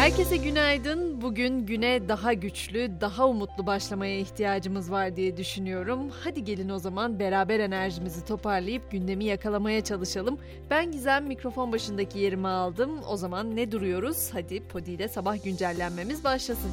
Herkese günaydın. Bugün güne daha güçlü, daha umutlu başlamaya ihtiyacımız var diye düşünüyorum. Hadi gelin o zaman beraber enerjimizi toparlayıp gündemi yakalamaya çalışalım. Ben Gizem mikrofon başındaki yerimi aldım. O zaman ne duruyoruz? Hadi Podi ile sabah güncellenmemiz başlasın.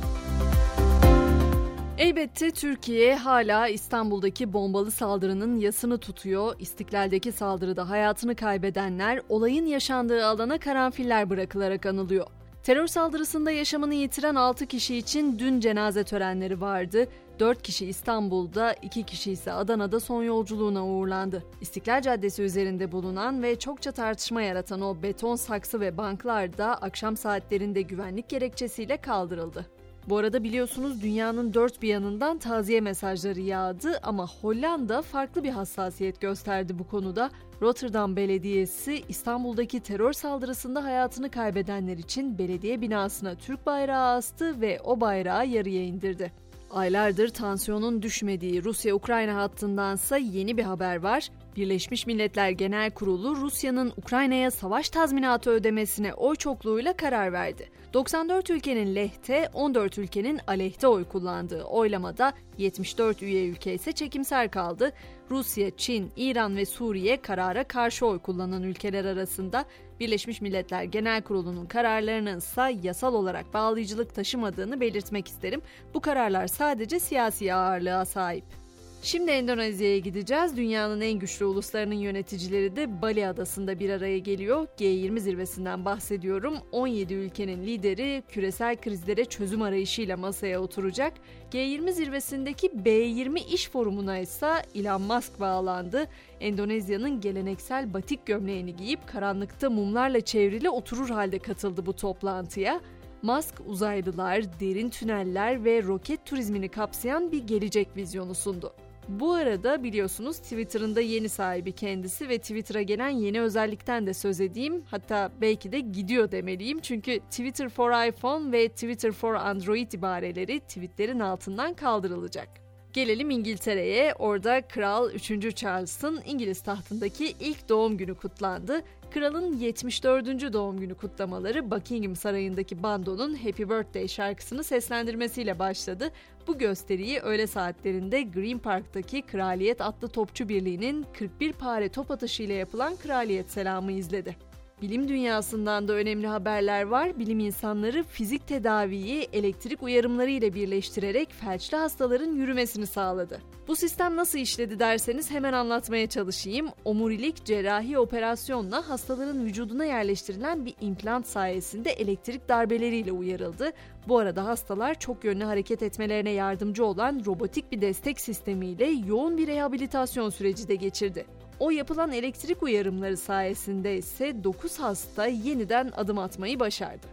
Elbette Türkiye hala İstanbul'daki bombalı saldırının yasını tutuyor. İstiklal'deki saldırıda hayatını kaybedenler olayın yaşandığı alana karanfiller bırakılarak anılıyor. Terör saldırısında yaşamını yitiren 6 kişi için dün cenaze törenleri vardı. 4 kişi İstanbul'da, 2 kişi ise Adana'da son yolculuğuna uğurlandı. İstiklal Caddesi üzerinde bulunan ve çokça tartışma yaratan o beton saksı ve banklar da akşam saatlerinde güvenlik gerekçesiyle kaldırıldı. Bu arada biliyorsunuz dünyanın dört bir yanından taziye mesajları yağdı ama Hollanda farklı bir hassasiyet gösterdi bu konuda. Rotterdam Belediyesi İstanbul'daki terör saldırısında hayatını kaybedenler için belediye binasına Türk bayrağı astı ve o bayrağı yarıya indirdi. Aylardır tansiyonun düşmediği Rusya-Ukrayna hattındansa yeni bir haber var. Birleşmiş Milletler Genel Kurulu Rusya'nın Ukrayna'ya savaş tazminatı ödemesine oy çokluğuyla karar verdi. 94 ülkenin lehte, 14 ülkenin aleyhte oy kullandığı oylamada 74 üye ülke ise çekimser kaldı. Rusya, Çin, İran ve Suriye karara karşı oy kullanan ülkeler arasında Birleşmiş Milletler Genel Kurulu'nun kararlarının ise yasal olarak bağlayıcılık taşımadığını belirtmek isterim. Bu kararlar sadece siyasi ağırlığa sahip. Şimdi Endonezya'ya gideceğiz. Dünyanın en güçlü uluslarının yöneticileri de Bali Adası'nda bir araya geliyor. G20 zirvesinden bahsediyorum. 17 ülkenin lideri küresel krizlere çözüm arayışıyla masaya oturacak. G20 zirvesindeki B20 iş forumuna ise Elon Musk bağlandı. Endonezya'nın geleneksel batik gömleğini giyip karanlıkta mumlarla çevrili oturur halde katıldı bu toplantıya. Musk uzaylılar, derin tüneller ve roket turizmini kapsayan bir gelecek vizyonu sundu. Bu arada biliyorsunuz Twitter'ın da yeni sahibi kendisi ve Twitter'a gelen yeni özellikten de söz edeyim. Hatta belki de gidiyor demeliyim çünkü Twitter for iPhone ve Twitter for Android ibareleri tweetlerin altından kaldırılacak. Gelelim İngiltere'ye. Orada Kral 3. Charles'ın İngiliz tahtındaki ilk doğum günü kutlandı. Kralın 74. doğum günü kutlamaları Buckingham Sarayı'ndaki bandonun Happy Birthday şarkısını seslendirmesiyle başladı. Bu gösteriyi öğle saatlerinde Green Park'taki Kraliyet Atlı Topçu Birliği'nin 41 pare top atışı ile yapılan kraliyet selamı izledi. Bilim dünyasından da önemli haberler var. Bilim insanları fizik tedaviyi elektrik uyarımları ile birleştirerek felçli hastaların yürümesini sağladı. Bu sistem nasıl işledi derseniz hemen anlatmaya çalışayım. Omurilik cerrahi operasyonla hastaların vücuduna yerleştirilen bir implant sayesinde elektrik darbeleriyle uyarıldı. Bu arada hastalar çok yönlü hareket etmelerine yardımcı olan robotik bir destek sistemiyle yoğun bir rehabilitasyon süreci de geçirdi. O yapılan elektrik uyarımları sayesinde ise 9 hasta yeniden adım atmayı başardı.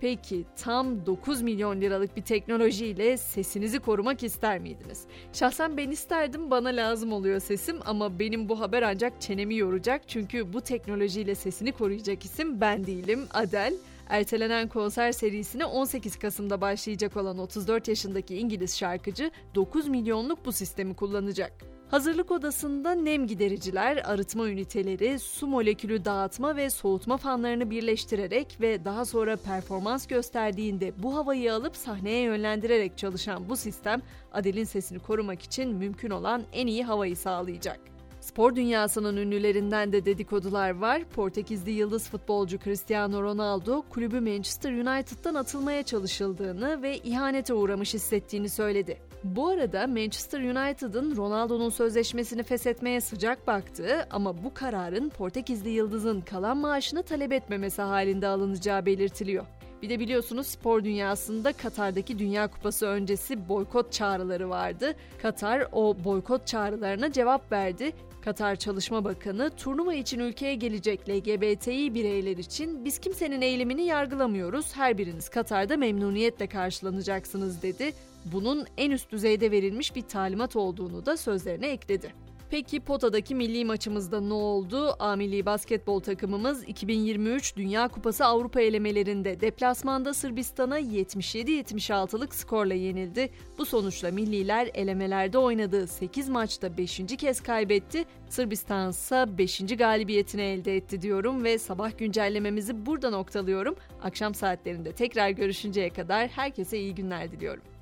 Peki tam 9 milyon liralık bir teknolojiyle sesinizi korumak ister miydiniz? Şahsen ben isterdim bana lazım oluyor sesim ama benim bu haber ancak çenemi yoracak çünkü bu teknolojiyle sesini koruyacak isim ben değilim Adele. Ertelenen konser serisine 18 Kasım'da başlayacak olan 34 yaşındaki İngiliz şarkıcı 9 milyonluk bu sistemi kullanacak. Hazırlık odasında nem gidericiler, arıtma üniteleri, su molekülü dağıtma ve soğutma fanlarını birleştirerek ve daha sonra performans gösterdiğinde bu havayı alıp sahneye yönlendirerek çalışan bu sistem Adele'in sesini korumak için mümkün olan en iyi havayı sağlayacak. Spor dünyasının ünlülerinden de dedikodular var. Portekizli yıldız futbolcu Cristiano Ronaldo kulübü Manchester United'dan atılmaya çalışıldığını ve ihanete uğramış hissettiğini söyledi. Bu arada Manchester United'ın Ronaldo'nun sözleşmesini feshetmeye sıcak baktığı ama bu kararın Portekizli yıldızın kalan maaşını talep etmemesi halinde alınacağı belirtiliyor. Bir de biliyorsunuz spor dünyasında Katar'daki Dünya Kupası öncesi boykot çağrıları vardı. Katar o boykot çağrılarına cevap verdi. Katar Çalışma Bakanı turnuva için ülkeye gelecek LGBTİ bireyler için biz kimsenin eylemini yargılamıyoruz. Her biriniz Katar'da memnuniyetle karşılanacaksınız dedi bunun en üst düzeyde verilmiş bir talimat olduğunu da sözlerine ekledi. Peki potadaki milli maçımızda ne oldu? A milli basketbol takımımız 2023 Dünya Kupası Avrupa elemelerinde deplasmanda Sırbistan'a 77-76'lık skorla yenildi. Bu sonuçla milliler elemelerde oynadığı 8 maçta 5. kez kaybetti. Sırbistan ise 5. galibiyetini elde etti diyorum ve sabah güncellememizi burada noktalıyorum. Akşam saatlerinde tekrar görüşünceye kadar herkese iyi günler diliyorum.